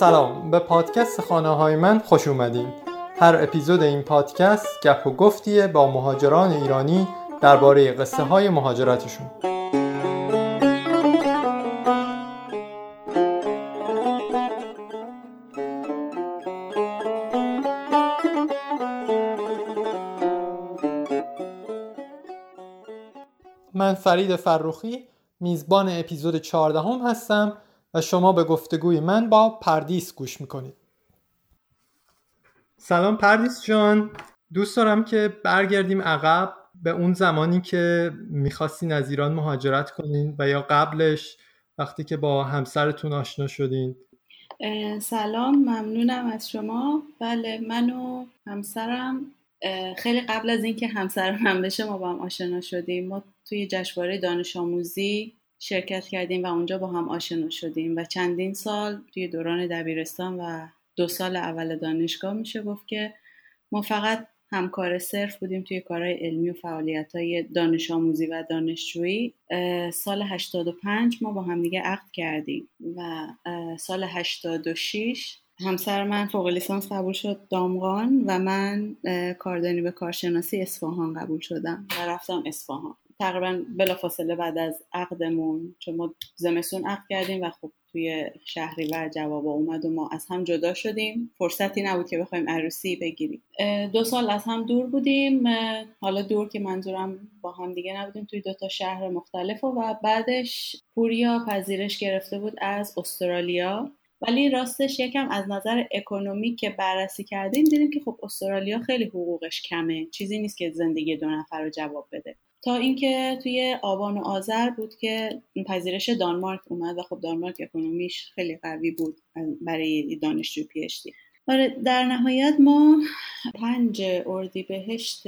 سلام. به پادکست خانه های من خوش اومدین. هر اپیزود این پادکست گپ و گفتیه با مهاجران ایرانی درباره قصه های مهاجرتشون. من فرید فروخی میزبان اپیزود 14 هم هستم و شما به گفتگوی من با پردیس گوش می‌کنید. سلام پردیس جان. دوست دارم که برگردیم عقب به اون زمانی که می‌خواستین از ایران مهاجرت کنین و یا قبلش وقتی که با همسرتون آشنا شدین. سلام ممنونم از شما. بله من و همسرم خیلی قبل از اینکه همسر من بشه ما با هم آشنا شدیم. ما توی جشنواره دانش آموزی شرکت کردیم و اونجا با هم آشنا شدیم و چندین سال توی دوران دبیرستان و دو سال اول دانشگاه میشه گفت که ما فقط همکار صرف بودیم توی کارهای علمی و فعالیت های دانش آموزی و دانشجویی. سال 85 ما با همدیگه عقد کردیم و سال 86 همسر من فوق لیسانس قبول شد دامغان و من کاردانی به کارشناسی اصفهان قبول شدم و رفتم اصفهان. تقریبا بلافاصله بعد از عقدمون چون ما زمستون عقد کردیم و خب توی شهریور جواب اومد و ما از هم جدا شدیم. فرصتی نبود که بخوایم عروسی بگیریم. دو سال از هم دور بودیم. حالا دور که منظورم با هم دیگه نبودیم توی دو تا شهر مختلف و بعدش پوریا پذیرش گرفته بود از استرالیا. ولی راستش یکم از نظر اکنومیک که بررسی کردیم دیدیم که خب استرالیا خیلی حقوقش کمه. چیزی نیست که زندگی دو نفر رو جواب بده. تا اینکه توی آبان و آذر بود که پذیرش دانمارک اومد و خب دانمارک اکنومیش خیلی قوی بود برای دانشجو پیشتی آره در نهایت ما پنج اردی بهشت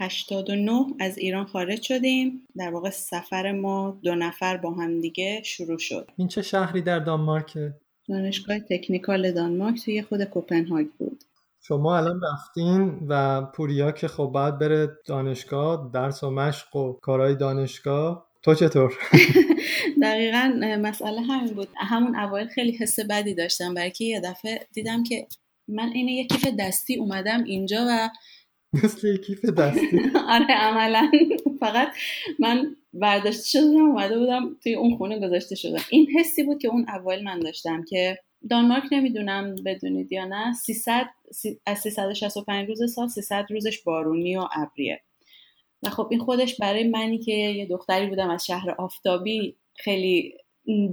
89 از ایران خارج شدیم. در واقع سفر ما دو نفر با هم دیگه شروع شد. این چه شهری در دانمارکه؟ دانشگاه تکنیکال دانمارک توی خود کوپنهاگ بود. شما الان رفتین و پوریا که خب باید بره دانشگاه درس و مشق و کارهای دانشگاه. تو چطور؟ دقیقا مسئله همین بود. همون اوایل خیلی حس بدی داشتم. برای که یه دفعه دیدم که من این یک کیف دستی اومدم اینجا و مثل یک کیف دستی. آره عملا. فقط من برداشته شدم اومده بودم توی اون خونه گذاشته شدم. این حسی بود که اون اول من داشتم که دانمارک نمی‌دونم بدونید یا نه. 300 از 365 روز سال 300 روزش بارونی و ابریه. و خب این خودش برای منی که یه دختری بودم از شهر آفتابی خیلی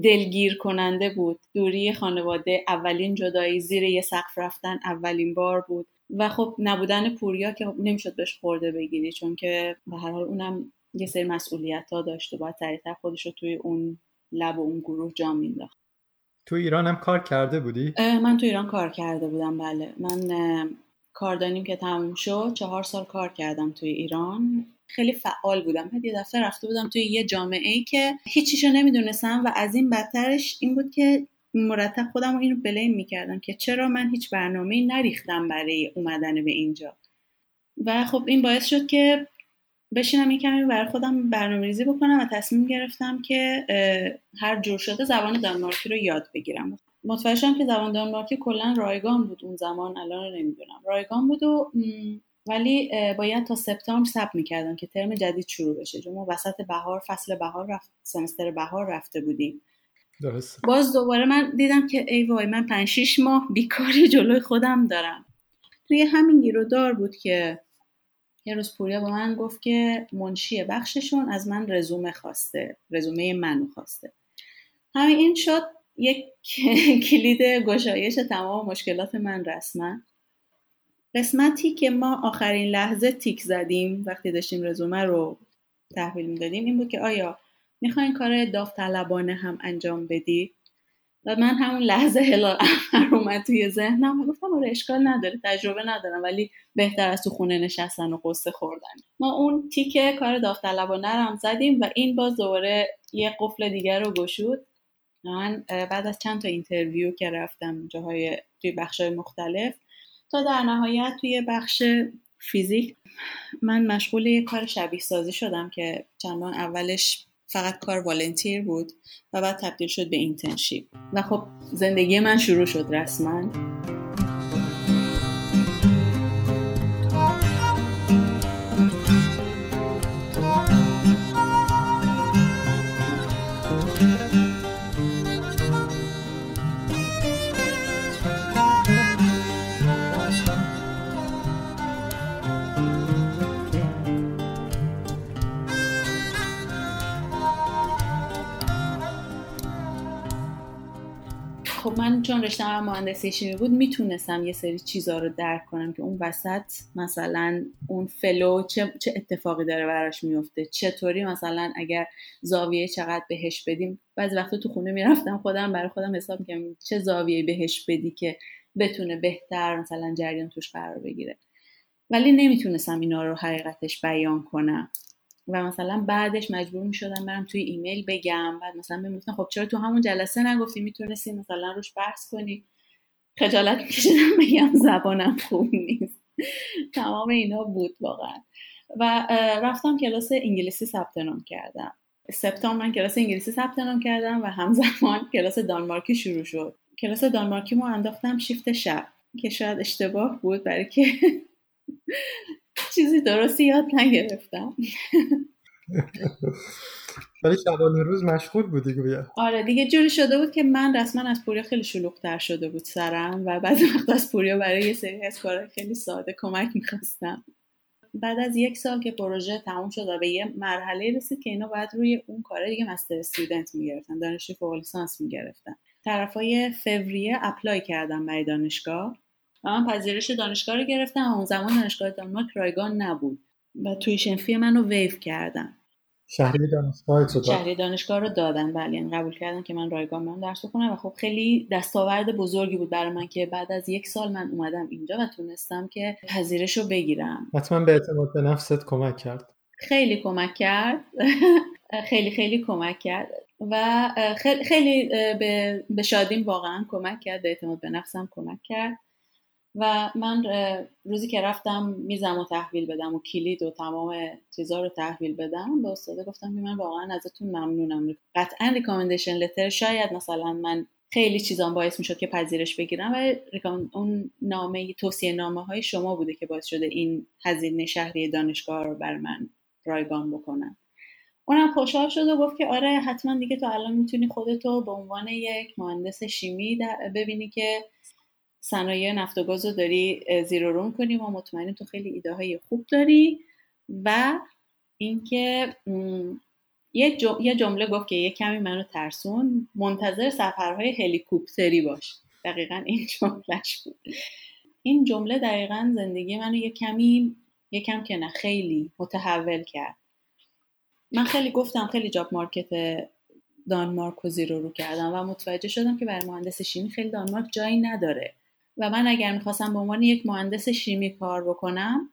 دلگیر کننده بود. دوری خانواده اولین جدایی زیر یه سقف رفتن اولین بار بود. و خب نبودن پوریا که نمی‌شد بهش خورده بگیری چون که به هر حال اونم یه سری مسئولیت ها داشت و باید سریعتر خودش رو توی اون لب و اون گروه جا مینداخت تو ایران هم کار کرده بودی؟ من تو ایران کار کرده بودم بله. من کاردانیم که تموم شد. چهار سال کار کردم توی ایران. خیلی فعال بودم. بعد یه دفعه رفته بودم توی یه جامعه ای که هیچیشو نمی‌دونستم و از این بدترش این بود که مرتب خودم اینو بلیم می‌کردم که چرا من هیچ برنامه نریختم برای اومدن به اینجا. و خب این باعث شد که بشینم این کمی برای خودم برنامه ریزی بکنم و تصمیم گرفتم که هر جور شده زبان دانمارکی رو یاد بگیرم. متوجه شدم که زبان دانمارکی کلا رایگان بود اون زمان الان رو نمی‌دونم. رایگان بود و ولی باید تا سپتامبر ثبت می‌کردم که ترم جدید شروع بشه. چون ما وسط بهار فصل بهار رفت سمستر بهار رفته بودیم. درست. باز دوباره من دیدم که ای وای من 5 6 ماه بیکاری جلوی خودم دارم. توی همین گیرودار بود که یه روز پوریا با من گفت که منشی بخششون از من رزومه خواسته رزومه منو خواسته. همین این شد یک کلید گشایش تمام مشکلات من رسما. قسمتی که ما آخرین لحظه تیک زدیم وقتی داشتیم رزومه رو تحویل می‌دادیم این بود که آیا می‌خواین کار داوطلبانه هم انجام بدی؟ و من همون لحظه هلال احمر اومد توی ذهنم و گفتم آره اشکال نداره تجربه ندارم ولی بهتر از تو خونه نشستن و غصه خوردن. ما اون تیکه کار داوطلبانه هم زدیم و این باز دوباره یه قفل دیگر رو گشود. من بعد از چند تا interview که رفتم جاهای توی بخشای مختلف تا در نهایت توی بخش فیزیک من مشغول یه کار شبیه سازی شدم که چندان اولش فقط کار والنتیر بود و بعد تبدیل شد به اینترنشیپ. و خب زندگی من شروع شد رسما. من چون رشته مهندسی شیمی بود می‌تونستم یه سری چیزها رو درک کنم که اون وسط مثلا اون flow چه, چه اتفاقی داره براش میفته چطوری مثلا اگر زاویه چقدر بهش بدیم بعضی وقتا تو خونه می‌رفتم خودم برای خودم حساب می‌کنم چه زاویه بهش بدی که بتونه بهتر مثلا جریان توش قرار بگیره. ولی نمی‌تونستم اینا رو حقیقتش بیان کنم. و مثلا بعدش مجبور می شدم برم توی ایمیل بگم. بعد مثلا می‌گفتن خب چرا تو همون جلسه نگفتی؟ می‌تونستی مثلا روش بحث کنی. خجالت میکشیدم بگم زبانم خوب نیست. تمام اینا بود واقعا. و رفتم کلاس انگلیسی ثبت نام کردم. سپتامبر من کلاس انگلیسی ثبت نام کردم و همزمان کلاس دانمارکی شروع شد. کلاس دانمارکی ما انداختم شیفت شب که شاید اشتباه بود برای که چیزی درستی یاد نگرفتم. ولی شبانه روز مشغول بودی گویا آره دیگه جوری شده بود که من رسما از پوریا خیلی شلوغتر شده بود سرم و بعد وقت از پوریا برای یه سری از کارهای خیلی ساده کمک می‌خواستم. بعد از یک سال که پروژه تموم شد و به یه مرحله رسید که اینا باید روی اون کار دیگه مستر استودنت می‌گرفتن دانشجوی فوق لیسانس می‌گرفتن. طرفای فوریه اپلای کردم برای دانشگاه. و من پذیرش دانشگاه رو گرفتم و اون زمان دانشگاه دانمارک رایگان نبود و تویشن فی منو ویو کردن. شهری دانشگاه تو شهری دانشگاه رو دادن بله یعنی قبول کردن که من رایگان من درس بخونم و خب خیلی دستاورد بزرگی بود برای من که بعد از یک سال من اومدم اینجا و تونستم که پذیرش رو بگیرم. حتما به اعتماد به نفست کمک کرد. خیلی کمک کرد. خیلی خیلی کمک کرد. و خیلی, خیلی به شادیم واقعا کمک کرد به اعتماد به نفسم کمک کرد. و من روزی که رفتم میزم و تحویل بدم و کلید و تمام چیزا رو تحویل بدم به استاده گفتم که من واقعا ازتون ممنونم. قطعا ریکامندیشن لتر شاید مثلا من خیلی چیزان باعث می‌شد که پذیرش بگیرم و اون نامه توصیه نامه های شما بوده که باعث شده این هزینه شهری دانشگاه رو بر من رایگان بکنم اونم خوشحال شد و گفت که آره حتما دیگه تو الان می‌تونی خودتو به عنوان یک مهندس شیمی ببینی که صنایع نفت و گاز رو داری زیرو روم کنی و مطمئنی تو خیلی ایده های خوب داری و اینکه یه جمله گفت که یه کمی منو ترسون منتظر سفرهای هلیکوپتری باش. دقیقا این جملهش بود. این جمله دقیقا زندگی منو یه کمی یه کم که نه خیلی متحول کرد. من خیلی گفتم خیلی جاب مارکت دانمارک رو زیرو رو کردم و متوجه شدم که برای مهندس شیمی خیلی دانمارک جایی نداره. و من اگر می‌خواستم به عنوان یک مهندس شیمی کار بکنم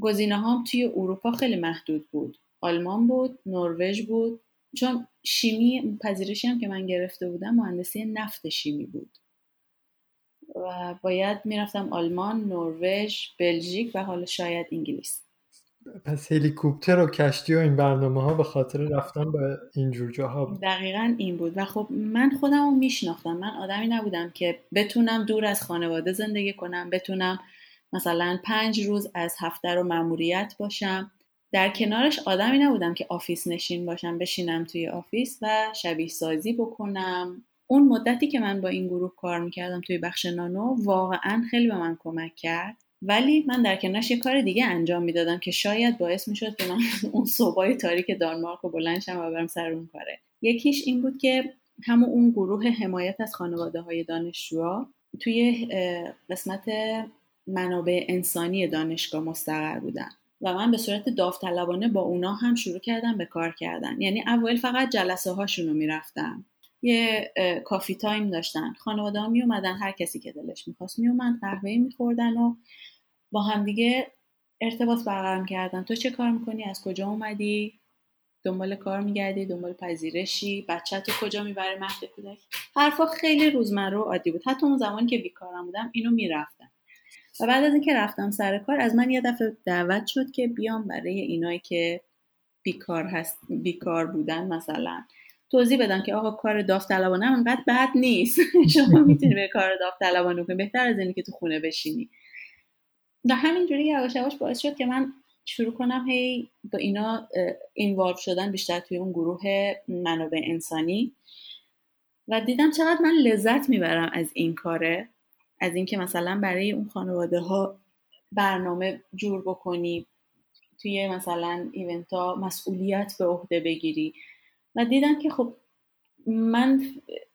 گزینه هام توی اروپا خیلی محدود بود. آلمان بود نروژ بود. چون شیمی پذیرشی هم که من گرفته بودم مهندسی نفت شیمی بود. و باید می‌رفتم آلمان نروژ بلژیک و حالا شاید انگلیس. پس هلیکوپتر و کشتی و این برنامه ها به خاطر رفتن به اینجور جاها بود. دقیقا این بود. و خب من خودم رو میشناختم. من آدمی نبودم که بتونم دور از خانواده زندگی کنم بتونم مثلا پنج روز از هفته رو مأموریت باشم. در کنارش آدمی نبودم که office نشین باشم بشینم توی office و شبیه سازی بکنم. اون مدتی که من با این گروه کار می‌کردم توی بخش نانو واقعا خیلی به من کمک کرد. ولی من در کنارش یه کار دیگه انجام می‌دادم که شاید باعث می‌شد که من اون صبحای تاریک دانمارک رو بلند شم و برم سر اون کاره. یکیش این بود که همون اون گروه حمایت از خانواده های دانشجوها توی قسمت منابع انسانی دانشگاه مستقر بودن و من به صورت داوطلبانه با اونا هم شروع کردم به کار کردن. یعنی اول فقط جلسه هاشون رو می‌رفتم. یه کافی تایم داشتن. خانواده ها می اومدن هر کسی که دلش می‌خواست می اومد قهوه میخوردن و با همدیگه ارتباط برقرار کردن تو چه کار می‌کنی؟ از کجا اومدی؟ دنبال کار میگردی؟ دنبال پذیرشی؟ بچه تو کجا می‌بره؟ مهد کودک؟ حرفا خیلی روزمره و عادی بود. حتی اون زمانی که بیکارم بودم اینو می‌رفتم. و بعد از اینکه رفتم سر کار از من یه دفعه دعوت شد که بیام برای اینایی که بیکار هست بیکار بودن مثلا. توضیح بدن که آقا کار داوطلبانه انقدر بد نیست. شما می‌تونی به کار داوطلبانه کنی. بهتر از اینی که تو خونه بشینی. و همینجوری یواش یواش باعث شد که من شروع کنم هی با اینا اینوالو شدن بیشتر توی اون گروه منابع انسانی. و دیدم چقدر من لذت می‌برم از این کاره. از اینکه مثلا برای اون خانواده ها برنامه جور بکنی توی مثلا event ها مسئولیت به عهده بگیری. و دیدم که خب من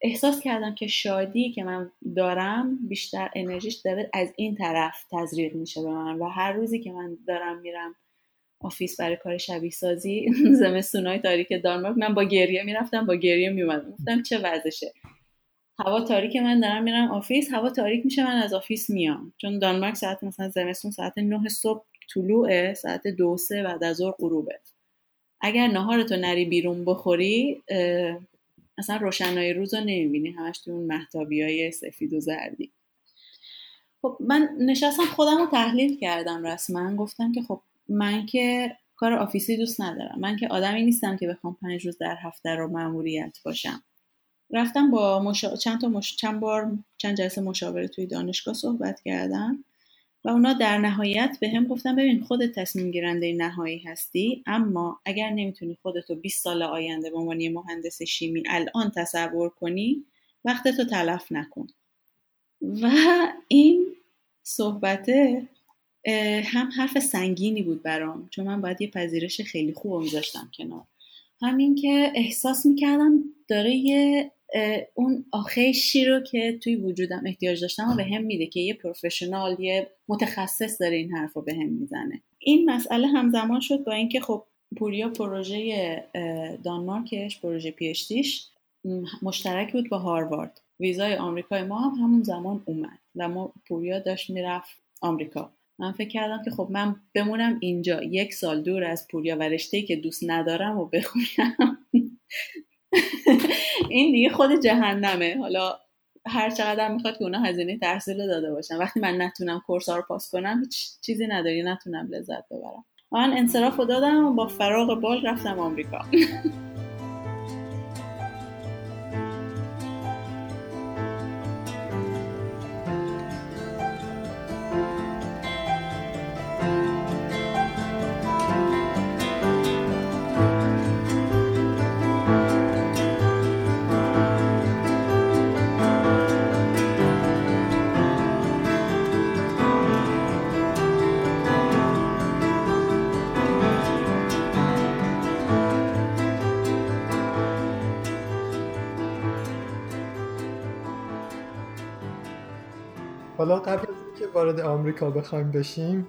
احساس کردم که شادی که من دارم بیشتر انرژیش داره از این طرف تزریق میشه به من و هر روزی که من دارم میرم office برای کار شبیه سازی زمستونای تاریک دانمارک من با گریه می‌رفتم با گریه میومدم. گفتم چه وضعشه. هوا تاریک من دارم میرم office هوا تاریک میشه من از office میام. چون دانمارک ساعت مثلا زمستون ساعت 9 صبح طلوعه ساعت دو سه بعد از ظهر غروبه. اگر نهارتو نری بیرون بخوری اصلا روشنایی روز رو نمی‌بینی. همش تو اون مهتابی های سفید و زردی. خب من نشستم خودم رو تحلیل کردم رسما. گفتم که خب من که کار office ی دوست ندارم. من که آدمی نیستم که بخوام پنج روز در هفته رو مأموریت باشم. رفتم با مشا... چند تا مش... چند بار چند جلسه مشاوره توی دانشگاه صحبت کردم. و اونا در نهایت به هم گفتن ببین خودت تصمیم گیرنده نهایی هستی اما اگر نمی‌تونی خودتو 20 سال آینده به عنوان مهندس شیمی الان تصور کنی وقتتو تلف نکن. و این صحبته هم حرف سنگینی بود برام چون من باید یه پذیرش خیلی خوب میذاشتم کنار. همین که احساس می‌کردم داره یه اون آخیشی رو که توی وجودم احتیاج داشتم و به هم میده که یه پروفشنال یه متخصص داره این حرف رو به هم می‌زنه. این مسئله همزمان شد با اینکه خب پوریا پروژه دانمارکش پروژه پیشتیش مشترک بود با هاروارد. ویزای آمریکای ما هم همون زمان اومد و ما پوریا داشت می‌رفت آمریکا. من فکر کردم که خب من بمونم اینجا. یک سال دور از پوریا و که دوست ندارم و بخونم. این دیگه خود جهنمه. حالا هر چقدر می‌خواد که اونا هزینه تحصیل داده باشن. وقتی من نتونم کورس ها رو پاس کنم هیچ چیزی نداری. نتونم لذت ببرم. من انصراف دادم و با فراغ بال رفتم آمریکا. حالا قبل از که وارد آمریکا بخوایم بشیم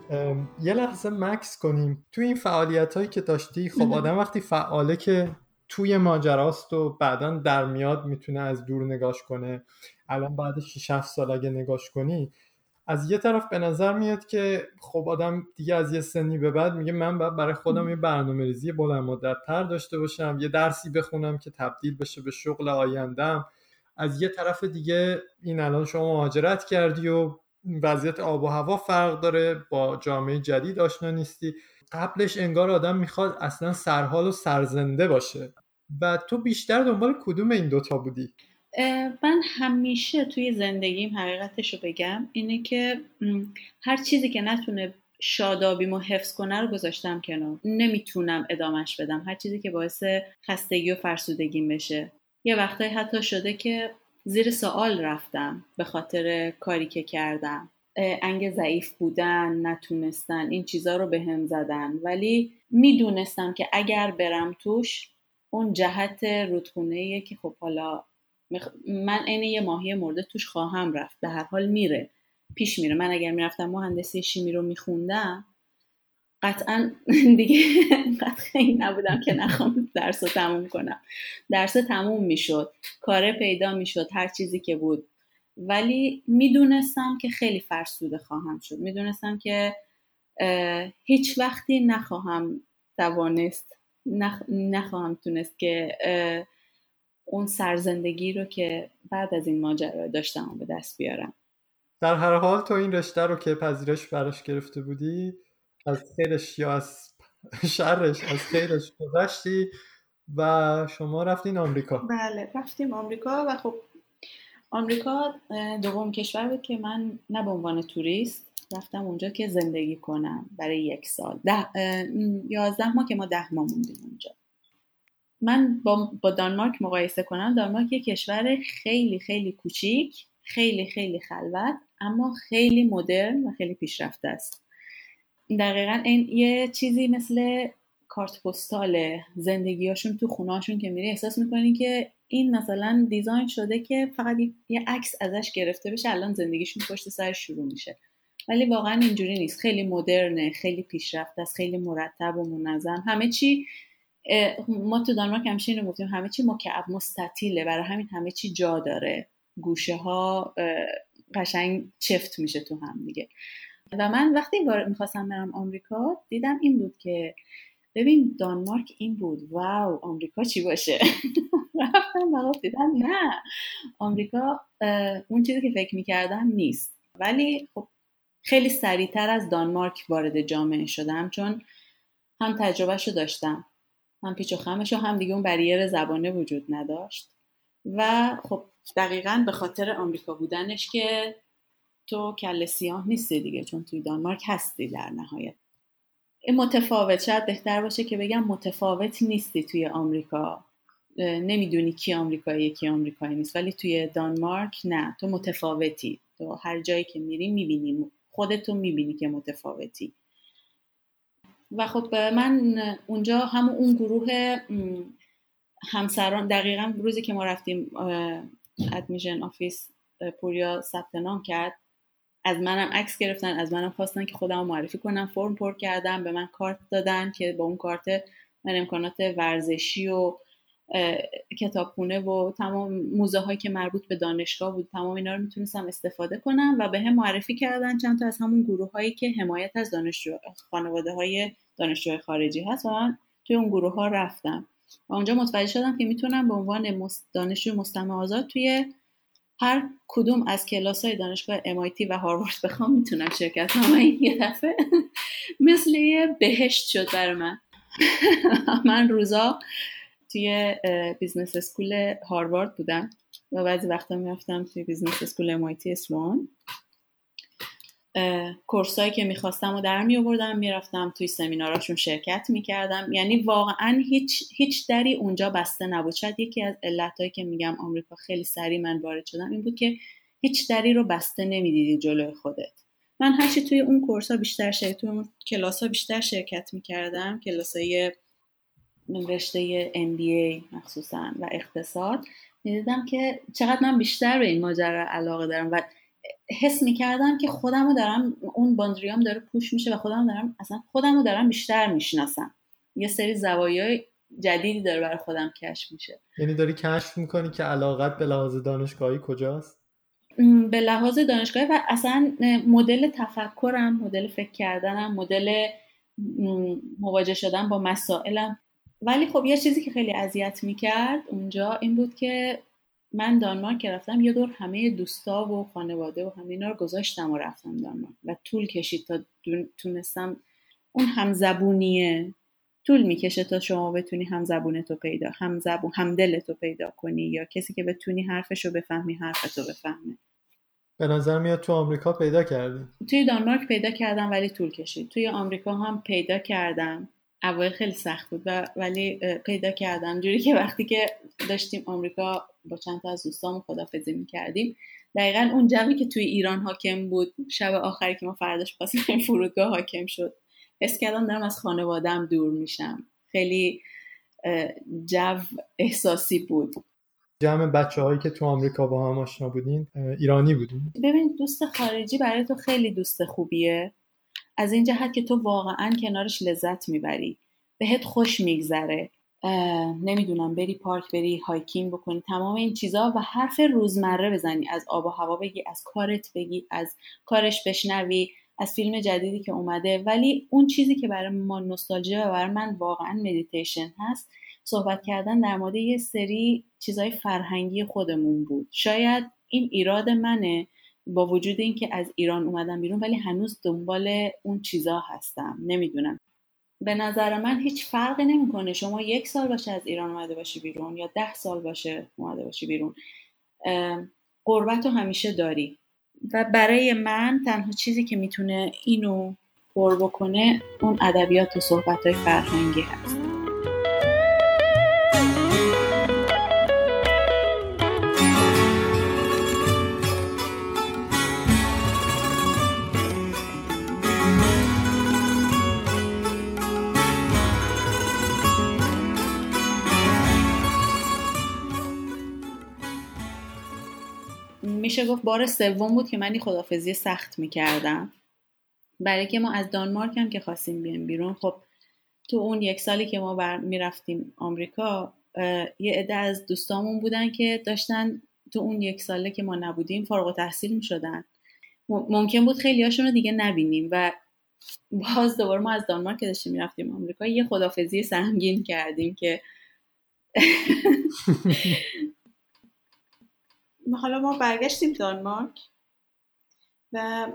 یه لحظه مکس کنیم. تو این فعالیت هایی که داشتی خب آدم وقتی فعاله که توی ماجراست و بعدا در میاد می‌تونه از دور نگاش کنه. الان بعد 6 7 سال اگه نگاش کنی از یه طرف به نظر میاد که خب آدم دیگه از یه سنی به بعد میگه من باید برای خودم یه برنامه ریزی بلند مدت تر داشته باشم یه درسی بخونم که تبدیل بشه به شغل آیندم از یه طرف دیگه این الان شما مهاجرت کردی و وضعیت آب و هوا فرق داره با جامعه جدید آشنا نیستی. قبلش انگار آدم می‌خواد اصلا سرحال و سرزنده باشه. و تو بیشتر دنبال کدوم این دوتا بودی؟ من همیشه توی زندگیم حقیقتش رو بگم اینه که هر چیزی که نتونه شادابیمو حفظ کنه رو گذاشتم کنار. نمی‌تونم ادامش بدم. هر چیزی که باعث خستگی و فرسودگیم بشه. یه وقتایی حتی شده که زیر سوال رفتم به خاطر کاری که کردم. انگ ضعیف بودن نتونستن این چیزا رو به هم زدن. ولی می‌دونستم که اگر برم توش اون جهت رودخونه که خب حالا من عین یه ماهی مرده توش خواهم رفت. به هر حال میره پیش میره. من اگر می‌رفتم مهندسی شیمی رو میخوندم قطعا دیگه خیلی نبودم که نخوام درس رو تموم کنم. درس تموم می‌شد کاره پیدا می‌شد هر چیزی که بود. ولی می‌دونستم که خیلی فرسوده خواهم شد. می‌دونستم که هیچ وقتی نخواهم توانست نخ... نخواهم تونست که اون سرزندگی رو که بعد از این ماجرا داشتم به دست بیارم. در هر حال تو این رشته رو که پذیرش براش گرفته بودی از خیلش یا از شرش از خیرش گذشتی و شما رفتین آمریکا. بله رفتیم آمریکا و خب آمریکا دوم کشور بود که من نه به عنوان توریست رفتم اونجا که زندگی کنم برای یک سال. ده، یازده ماه که ما ده ماه موندیم اونجا. من با, با دانمارک مقایسه کنم دانمارک یک کشور خیلی خیلی کوچیک خیلی خیلی خلوت اما خیلی مدرن و خیلی پیشرفته است. دقیقا این یه چیزی مثل کارت پستال زندگیاشون تو خونهاشون که میری احساس می‌کنی که این مثلا دیزاین شده که فقط یه عکس ازش گرفته بشه الان زندگیشون پشت سر شروع میشه. ولی واقعا اینجوری نیست. خیلی مدرنه خیلی پیشرفته است خیلی مرتب و منظم. همه چی ما تو دانمارک همیشه اینو گفتیم همه چی مکعب مستطیله. برای همین همه چی جا داره. گوشه ها قشنگ چفت میشه تو هم دیگه. و من وقتی می‌خواستم برم آمریکا دیدم این بود که ببین دانمارک این بود. واو آمریکا چی باشه؟ رفتم و دیدم نه آمریکا اون چیزی که فکر می‌کردم نیست. ولی خب خیلی سریعتر از دانمارک وارد جامعه شدم چون هم تجربهش رو داشتم هم پیچ و خمش و هم دیگه اون بریر زبانه وجود نداشت. و خب دقیقا به خاطر آمریکا بودنش که تو کل سیاه نیستی دیگه چون توی دانمارک هستی در نهایت. این متفاوت شاید بهتر باشه که بگم متفاوت نیستی توی آمریکا. نمی‌دونی کی آمریکایی کی آمریکایی نیست ولی توی دانمارک نه. تو متفاوتی. تو هر جایی که میری می‌بینی. خودتو می‌بینی که متفاوتی. و خب من اونجا هم اون گروه همسران دقیقا روزی که ما رفتیم admission office پوریا ثبت نام کرد از منم عکس گرفتن از منم خواستن که خودم معرفی کنم. فرم پر کردم به من کارت دادن که با اون کارت من امکانات ورزشی و کتابخونه و تمام موزه هایی که مربوط به دانشگاه بود تمام اینا رو می‌تونستم استفاده کنم و بهم معرفی کردن. چند تا از همون گروه هایی که حمایت از دانشجو خانواده های دانشجوهای خارجی هست و من توی اون گروه ها رفتم. و اونجا متوجه شدم که می‌تونم به عنوان دانشجو مستمع آزاد توی هر کدوم از کلاس های دانشگاه MIT و هاروارد بخوام می‌تونم شرکت کنم. این یه دفعه مثل یه بهشت شد برای من. من روزا توی business school هاروارد بودم و بعضی وقتا می‌رفتم توی business school MIT Sloan کورسایی که می‌خواستم و در می آوردم می‌رفتم توی سمیناراشون شرکت می‌کردم. یعنی واقعا هیچ هیچ دری اونجا بسته نبود. شاید یکی از علتهایی که میگم آمریکا خیلی سریع من وارد شدم این بود که هیچ دری رو بسته نمی‌دیدی جلوی خودت. من هرچی توی اون کورس ها بیشتر شرکت توی اون کلاس بیشتر شرکت می‌کردم. کلاس های رشته MBA مخصوصا و اقتصاد. می‌دیدم که چقدر من بیشتر به این ماجرا علاقه دارم و حس می‌کردم که خودم رو دارم اون باندریام داره پوش میشه و خودم دارم اصلا خودم رو دارم بیشتر می‌شناسم. یه سری زوایای جدیدی داره برای خودم کشف میشه. یعنی داری کشف می‌کنی که علاقت به لحاظ دانشگاهی کجاست؟ به لحاظ دانشگاهی و اصلا مدل تفکرم مدل فکر کردنم مدل مواجه شدن با مسائلم. ولی خب یه چیزی که خیلی اذیت می‌کرد اونجا این بود که من دانمارک که رفتم یه دور همه دوستا و خانواده و همه اینا رو گذاشتم و رفتم دانمارک و طول کشید تا تونستم اون همزبونیه. طول می‌کشه تا شما بتونی هم تو پیدا هم زبون هم تو پیدا کنی یا کسی که بتونی حرفشو بفهمی حرفتو بفهمه. به نظر میاد تو آمریکا پیدا کردی. توی دانمارک پیدا کردم ولی طول کشید. توی آمریکا هم پیدا کردم. اول خیلی سخت بود و ولی پیدا کردم. جوری که وقتی که داشتیم آمریکا با چند تا از دوستامون خدافزی می‌کردیم دقیقا اون جمعی که توی ایران حاکم بود شب آخری که ما فرداش خواستیم فرودگاه حاکم شد. حس کردم دارم از خانوادم دور میشم. خیلی جو احساسی بود. جمع بچه هایی که تو آمریکا با هم آشنا بودین ایرانی بودین؟ ببین دوست خارجی برای تو خیلی دوست خوبیه. از این جهت که تو واقعا کنارش لذت می‌بری. بهت خوش میگذره. نمی‌دونم بری پارک بری hiking بکنی تمام این چیزا و حرف روزمره بزنی. از آب و هوا بگی از کارت بگی از کارش بشنوی از فیلم جدیدی که اومده. ولی اون چیزی که برای ما نوستالژی و برای من واقعا مدیتیشن هست صحبت کردن در مورد یه سری چیزای فرهنگی خودمون بود. شاید این ایراد منه با وجود اینکه از ایران اومدم بیرون ولی هنوز دنبال اون چیزا هستم. نمی‌دونم. به نظر من هیچ فرقی نمی‌کنه. شما یک سال باشه از ایران اومده باشی بیرون یا ده سال باشه اومده باشی بیرون. قربت رو همیشه داری. و برای من تنها چیزی که می‌تونه اینو پر بکنه اون ادبیات و صحبت های فرهنگی هست. میشه گفت بار سوم بود که من این خدافزی سخت می‌کردم. برای که ما از دانمارک هم که خواستیم بیایم بیرون خب تو اون یک سالی که ما بر می‌رفتیم آمریکا یه عده از دوستامون بودن که داشتن تو اون یک ساله که ما نبودیم فارغ تحصیل می‌شدن. ممکن بود خیلی هاشون رو دیگه نبینیم و باز دوباره ما از دانمارک که داشتیم می‌رفتیم آمریکا یه خدافزی سهمگین کردیم که حالا ما برگشتیم دانمارک و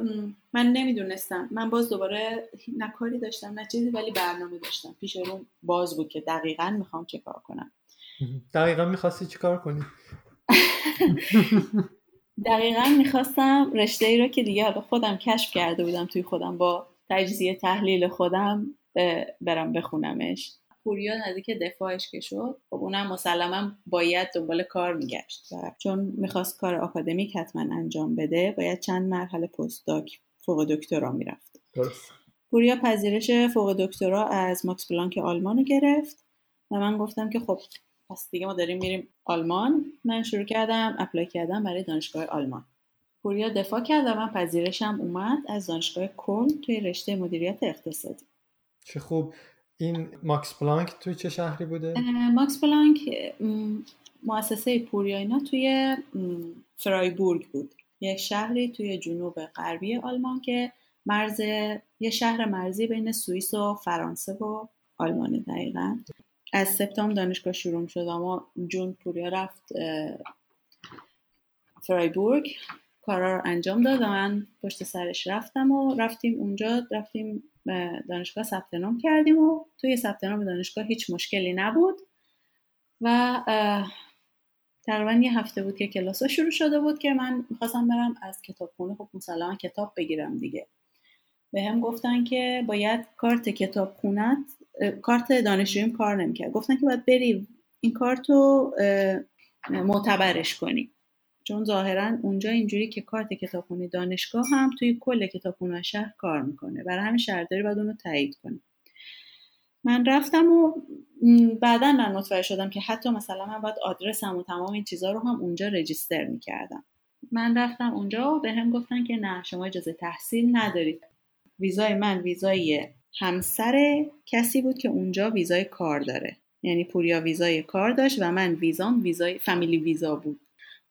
من نمی‌دونستم. من باز دوباره نه کاری داشتم نه چیزی ولی برنامه داشتم. پیش رو باز بود که دقیقا می‌خوام چه کار کنم. دقیقا می‌خواستی چه کار کنی؟ دقیقا می‌خواستم رشته ای رو که دیگه حالا خودم کشف کرده بودم توی خودم با تجزیه تحلیل خودم برم بخونمش. پوریا نزدیک دفاعش که شد خب اونم مسلما باید دنبال کار میگشت و چون می‌خواست کار آکادمیک حتما انجام بده باید چند مرحله postdoc فوق دکترا می‌رفت. پوریا پذیرش فوق دکترا از ماکس پلانک آلمان رو گرفت و من گفتم که خب پس دیگه ما داریم میریم آلمان. من شروع کردم apply کردم برای دانشگاه آلمان. پوریا دفاع کرد و من پذیرشم اومد از دانشگاه کلن توی رشته مدیریت اقتصادی. چه خوب این ماکس پلانک توی چه شهری بوده؟ ماکس پلانک مؤسسه پوریا اینا توی فرایبورگ بود. یک شهری توی جنوب غربی آلمان که مرز یه شهر مرزی بین سوئیس و فرانسه و آلمان دقیقا. از سپتامبر دانشگاه شروع شد اما جون پوریا رفت فرایبورگ. کارا رو انجام داد و من پشت سرش رفتم و رفتیم اونجا رفتیم دانشگاه ثبت نام کردیم و توی ثبت نام دانشگاه هیچ مشکلی نبود و تقریبا یه هفته بود که کلاس شروع شده بود که من می‌خواستم برم از کتابخونه خب مسلما کتاب بگیرم دیگه. به هم گفتن که باید کارت کتابخونت کارت دانشجویم کار نمی‌کرد. گفتن که باید بری این کارت رو معتبرش کنی. چون ظاهرا اونجا اینجوری که کارت کتابخونه دانشگاه هم توی کل کتابخونه شهر کار می‌کنه. برای همین شهرداری باید اونو تایید کنه من رفتم و بعدا من متوجه شدم که حتی مثلا من باید آدرسم و تمام این چیزها رو هم اونجا رجیستر می‌کردم. من رفتم اونجا و به هم گفتن که نه شما اجازه تحصیل ندارید ویزای من ویزای همسر کسی بود که اونجا ویزای کار داره. یعنی پوریا ویزای کار داشت و من ویزام ویزای فامیلی ویزا بود.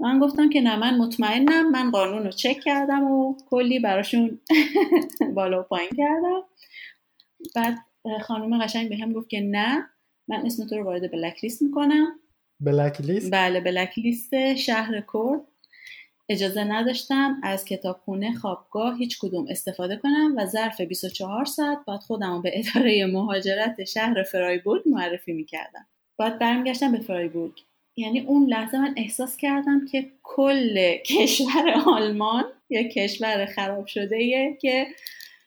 من گفتم که نه من مطمئنم من قانون رو چک کردم و کلی براشون بالا و پایین کردم. بعد خانم قشنگ به هم گفت که نه من اسم تو رو وارد بلک لیست می‌کنم. بلک لیست؟ بله بلک لیست شهر کرد. اجازه نداشتم از کتابخونه خوابگاه هیچ کدوم استفاده کنم و ظرف 24 ساعت بعد خودم به اداره مهاجرت شهر فرایبورگ معرفی می‌کردم. بعد برمیگشتم به فرایبورگ. یعنی اون لحظه من احساس کردم که کل کشور آلمان یا کشور خراب شده ایه که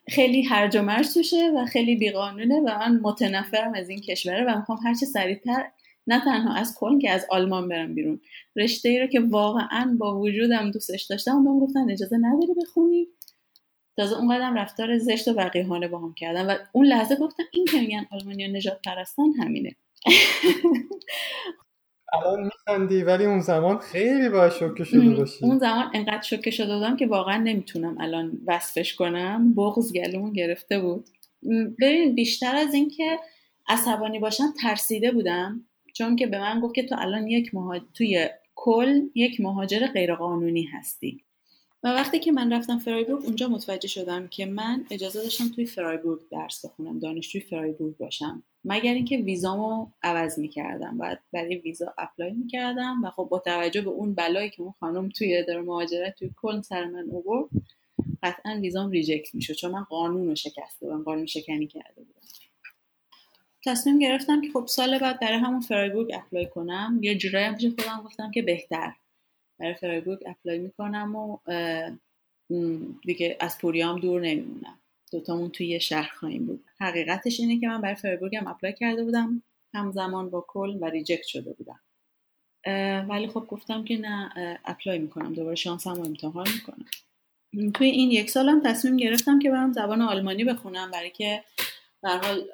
خیلی هرج و مرج توشه و خیلی بیقانونه و من متنفرم از این کشوره و می‌خوام هرچه سریعتر نه تنها از کلن که از آلمان برم بیرون. رشته ای رو که واقعا با وجودم دوستش داشتم بهم گفتن اجازه نداری بخونی؟ تازه اون قدم رفتار زشت و وقیحانه با هم کردم و اون لحظه گفتم این که میگن نجات پرستن همینه. الان میخندی ولی اون زمان خیلی با شوکه شده باشی. اون زمان انقدر شوکه شده بودم که واقعا نمی‌تونم الان وصفش کنم. بغض گلومون گرفته بود. ببین بیشتر از اینکه عصبانی باشم ترسیده بودم. چون که به من گفت که تو الان یک مهاجر توی کلن یک مهاجر غیرقانونی هستی. و وقتی که من رفتم فرایبورگ اونجا متوجه شدم که من اجازه داشتم توی فرایبورگ درس بخونم دانشجوی فرایبورگ باشم. مگر اینکه ویزامو عوض می‌کردم. بعد برای ویزا apply می‌کردم و خب با توجه به اون بلایی که اون خانم توی اداره مهاجرت توی کلن سر من اوورد قطعا ویزام reject می‌شد چون من قانون رو شکسته بودم قانون شکنی کرده بودم. تصمیم گرفتم که خب سال بعد برای همون فرایبورگ apply کنم. یه جورایی هم خودم گفتم که بهتر. برای فرایبورگ apply می‌کنم و دیگه از پوریام دور نمیمونم. دوتامون توی یه شهر خواهیم بود. حقیقتش اینه که من برای فرایبورگ هم apply کرده بودم. همزمان با کلن و reject شده بودم. ولی خب گفتم که نه اپلای می‌کنم. دوباره شانسم رو امتحان می‌کنم. توی این یک سالم تصمیم گرفتم که برم زبان آلمانی بخونم برای که به حال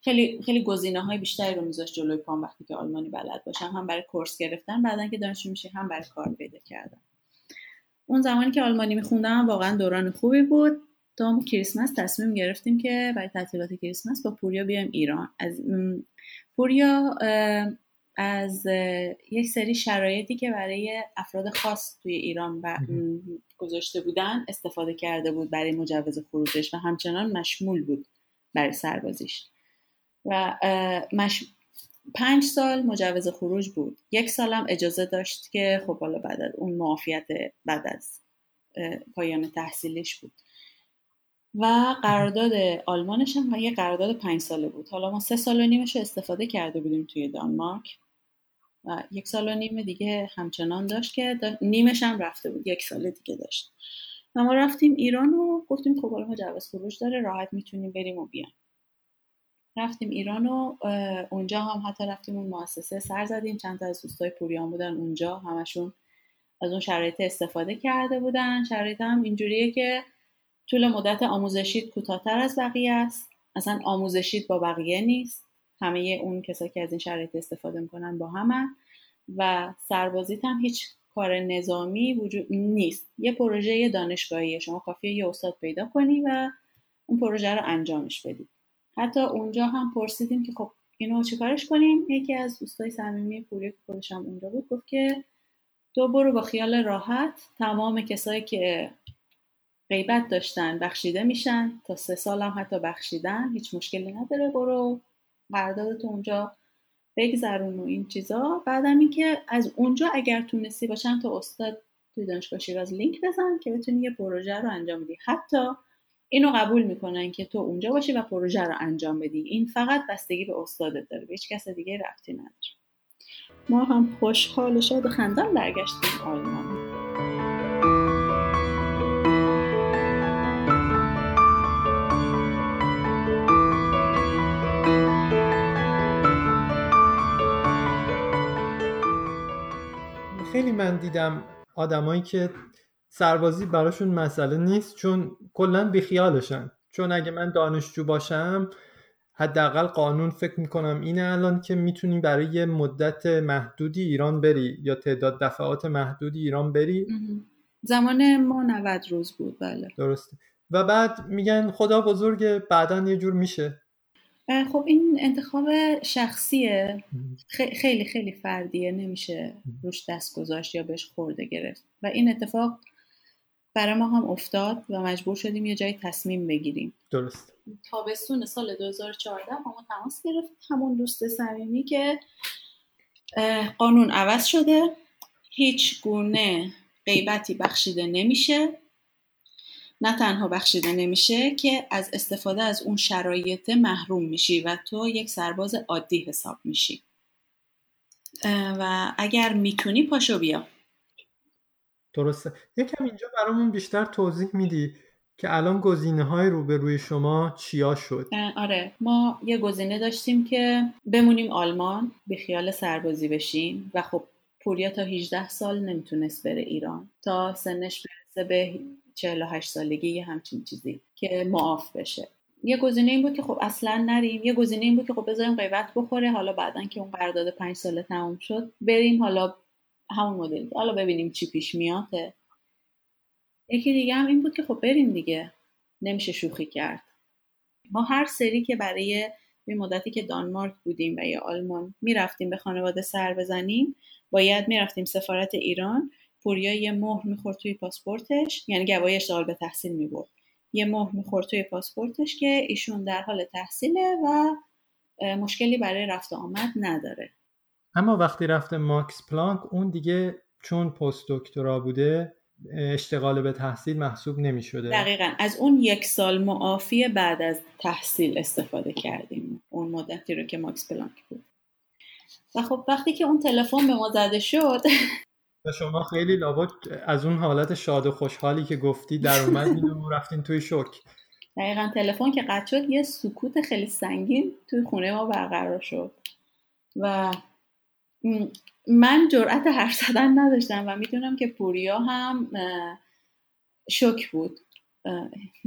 خیلی خیلی گزینه های بیشتری رو میذاشت جلوی پام وقتی که آلمانی بلد باشم. هم برای کورس گرفتن بعدا که دانشجو میشه هم برای کار پیدا کردم اون زمانی که آلمانی میخوندم واقعا دوران خوبی بود. تا کریسمس تصمیم گرفتیم که برای تعطیلات کریسمس با پوریا بیایم ایران. از پوریا از یک سری شرایطی که برای افراد خاص توی ایران گذاشته بودن استفاده کرده بود برای مجوز خروجش و همچنان مشمول بود برای سربازیش. و مش... پنج سال مجوز خروج بود. یک سالم اجازه داشت که خب حالا بعد از اون معافیت بعد از پایان تحصیلش بود. و قرارداد آلمانش هم یه قرارداد پنج ساله بود. حالا ما سه سال و نیمش رو استفاده کرده بودیم توی دانمارک و یک سال و نیم دیگه همچنان داشت که نیمش هم رفته بود یک سال دیگه داشت. و ما رفتیم ایران و گفتیم خب حالا مجوز خروج داره راحت می‌تونیم بریم و بیایم. رفتیم ایران و اونجا هم حتی رفتیم اون مؤسسه سر زدیم. چند تا از دوستای پوریان بودن اونجا همشون از اون شرایط استفاده کرده بودن. شرایط هم اینجوریه که طول مدت آموزشیت کوتاهتر از بقیه است. اصلا آموزشیت با بقیه نیست. همه اون کسایی که از این شرایط استفاده می‌کنن با همه. و سربازیت هم هیچ کار نظامی وجود نیست. یه پروژه دانشگاهی شما کافیه یه استاد پیدا کنی و اون پروژه رو انجامش بدی. حتی اونجا هم پرسیدیم که خب اینو چیکارش کنیم؟ یکی از دوستای صمیمی پوری که خودش هم اونجا بود گفت که تو برو با خیال راحت. تمام کسایی که غیبت داشتن بخشیده میشن. تا سه سال هم حتی بخشیدن. هیچ مشکلی نداره برو تو اونجا بگذرون و این چیزا. بعدم اینکه از اونجا اگر تونستی باشن تا استاد توی دانشگاه شیراز لینک بزن که بتونی یه پروژه رو انجام بدی. حتی اینو قبول می‌کنن که تو اونجا باشی و پروژه رو انجام بدی. این فقط بستگی به استادت داره. به هیچ کس دیگه رفتی نداره. ما هم خوشحال و شاد و خندان برگشتیم آلمان. خیلی من دیدم آدمایی که سربازی براشون مسئله نیست چون کلا بیخیالشن. چون اگه من دانشجو باشم حداقل قانون فکر می‌کنم اینه الان که می‌تونی برای یه مدت محدودی ایران بری یا تعداد دفعات محدودی ایران بری. زمان ما 90 روز بود بله. درسته. و بعد میگن خدا بزرگ بعدا یه جور میشه. خب این انتخاب شخصیه. خیلی خیلی فردیه. نمیشه روش دست گذاشت یا بهش خورده گرفت. و این اتفاق برای ما هم افتاد و مجبور شدیم یه جایی تصمیم بگیریم. درست. تابستون سال 2014 با ما تماس گرفت. همون دوست صمیمی که قانون عوض شده. هیچ گونه غیبتی بخشیده نمیشه. نه تنها بخشیده نمیشه که از استفاده از اون شرایط محروم میشی و تو یک سرباز عادی حساب میشی. و اگر می‌تونی پاشو بیا. درسته. یکم اینجا برامون بیشتر توضیح میدی که الان گزینه های روبروی شما چیا شد؟ آره. ما یه گزینه داشتیم که بمونیم آلمان به خیال سربازی بشیم و خب پوریا تا 18 سال نمی‌تونست بره ایران. تا سنش برسه به 48 سالگی یه همچین چیزی که معاف بشه. یه گزینه این بود که خب اصلا نریم. یه گزینه این بود که خب بذاریم قیمت بخوره. حالا بعدا که اون قرارداد پنج ساله تموم شد بریم حالا همون مدل. حالا ببینیم چی پیش میاده یکی دیگه هم این بود که خب بریم دیگه. نمیشه شوخی کرد. ما هر سری که برای به مدتی که دانمارک بودیم و یا آلمان می‌رفتیم به خانواده سر بزنیم باید می‌رفتیم سفارت ایران. پوریا یه مهر می‌خورد توی پاسپورتش یعنی گواهی اشتغال به تحصیل می‌برد. یه مهر می‌خورد توی پاسپورتش که ایشون در حال تحصیله و مشکلی برای رفت آمد نداره. اما وقتی رفته ماکس پلانک اون دیگه چون پست دکترا بوده اشتغال به تحصیل محسوب نمی شده دقیقا. از اون یک سال معافی بعد از تحصیل استفاده کردیم. اون مدتی رو که ماکس پلانک بود. و خب وقتی که اون تلفن به ما زده شد شما خیلی لابد از اون حالت شاد و خوشحالی که گفتی در اومد و رفتین توی شوک. دقیقا تلفن که قطع شد یه سکوت خیلی سنگین توی خونه ما برقرار شد. و من جرأت حرف زدن نداشتم و می‌دونم که پوریا هم شک بود.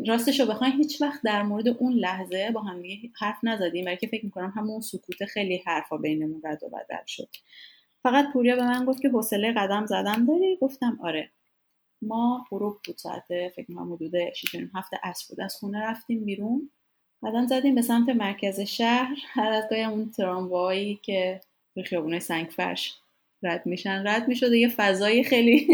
راستش رو بخواین هیچ وقت در مورد اون لحظه با هم حرف نزدیم برای که فکر می‌کنم همون سکوت خیلی حرفا بینمون رد و بدل شد. فقط پوریا به من گفت که حوصله قدم زدم داری؟ گفتم آره. ما غروب بود ساعت فکر می‌کنم حدود 6 هفته عصر بود. از خونه رفتیم بیرون. قدم زدیم به سمت مرکز شهر. هر از گاهی اون تراموایی که به خیابونه سنگ فرش رد میشن رد می‌شد. یه فضای خیلی